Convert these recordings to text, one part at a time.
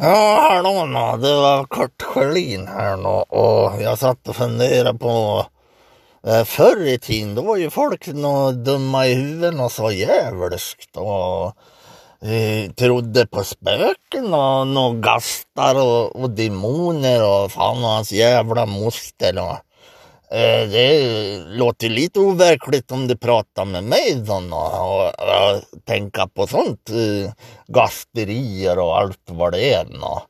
Ja, hallå nå. Det var Kurt Sjölin här nå. Och jag satt och funderade på eh, Förr i tiden då var ju folk nå dumma i huvudet och så djävulskt. Och eh, trodde på spöken och nå gastar och, och demoner och fan och hans jävla moster. Och, Eh, det låter lite overkligt om du pratar med mig då och, och, tänka på sånt. Eh, gasterier och allt vad det är. Nå.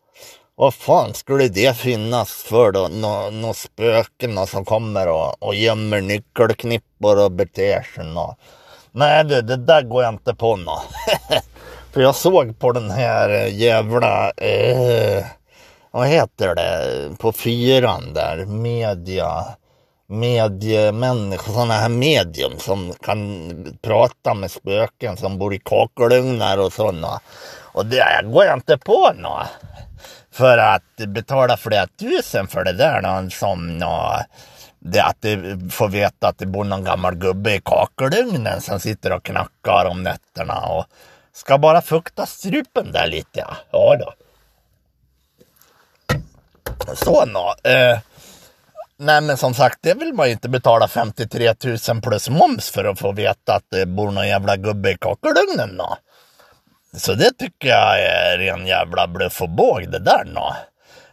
Vad fan skulle det finnas för då? Några nå spöken som kommer och, och gömmer nyckelknippor och beter sig. Nå. Nej du, det där går jag inte på nå. för jag såg på den här eh, jävla, eh, vad heter det, på fyran där, media mediemänniskor, sådana här medium som kan prata med spöken som bor i kakelugnar och sådana. Och det går jag inte på nå. För att betala flera tusen för det där någon som nå, det att du får veta att det bor någon gammal gubbe i kakelugnen som sitter och knackar om nätterna och ska bara fukta strupen där lite. Ja, ja då. Så nå. Eh, Nej men som sagt, det vill man ju inte betala 53 000 plus moms för att få veta att det bor någon jävla gubbe i kakelugnen då. Så det tycker jag är en jävla bluff och båg det där nå.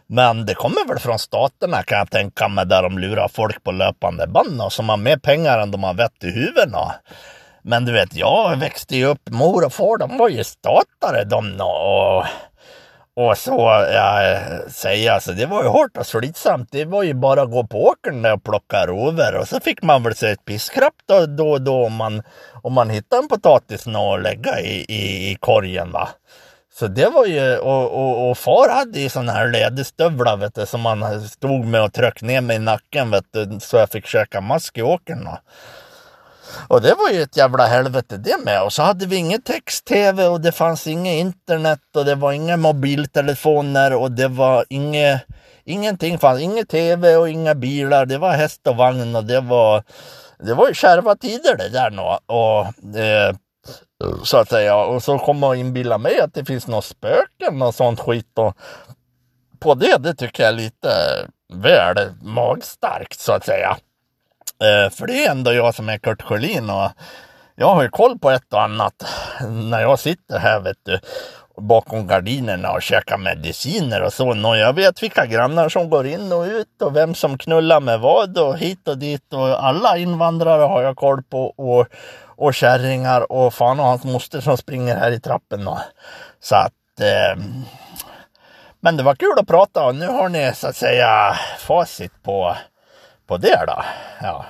Men det kommer väl från staterna kan jag tänka mig där de lurar folk på löpande band och som har mer pengar än de har vett i huvudet. Nå. Men du vet, jag växte ju upp, mor och far de var ju statare de nå. Och och så jag säger alltså, det var ju hårt och slitsamt. Det var ju bara att gå på åkern och plocka rover och så fick man väl sig ett piskrapp då, då och då om man, om man hittade en potatis att lägga i, i, i korgen va. Så det var ju, och, och, och far hade ju sådana här läderstövlar vet du, som man stod med och tryckte ner mig i nacken vet du, så jag fick käka mask i åkern. Va? Och det var ju ett jävla helvete det med. Och så hade vi ingen text-tv och det fanns inget internet och det var inga mobiltelefoner och det var inget, ingenting fanns. Inget tv och inga bilar. Det var häst och vagn och det var, det var ju kärva tider det där nå. Och, eh, så att säga. Och så kommer man inbilla mig att det finns något spöken och sånt skit. Och på det, det tycker jag är lite väl magstarkt så att säga. Eh, för det är ändå jag som är Kurt Sjölin och jag har ju koll på ett och annat när jag sitter här vet du bakom gardinerna och käkar mediciner och så. Och jag vet vilka grannar som går in och ut och vem som knullar med vad och hit och dit. Och alla invandrare har jag koll på och, och kärringar och fan och hans moster som springer här i trappen. Och, så att eh, men det var kul att prata och nu har ni så att säga facit på på det då. Ja.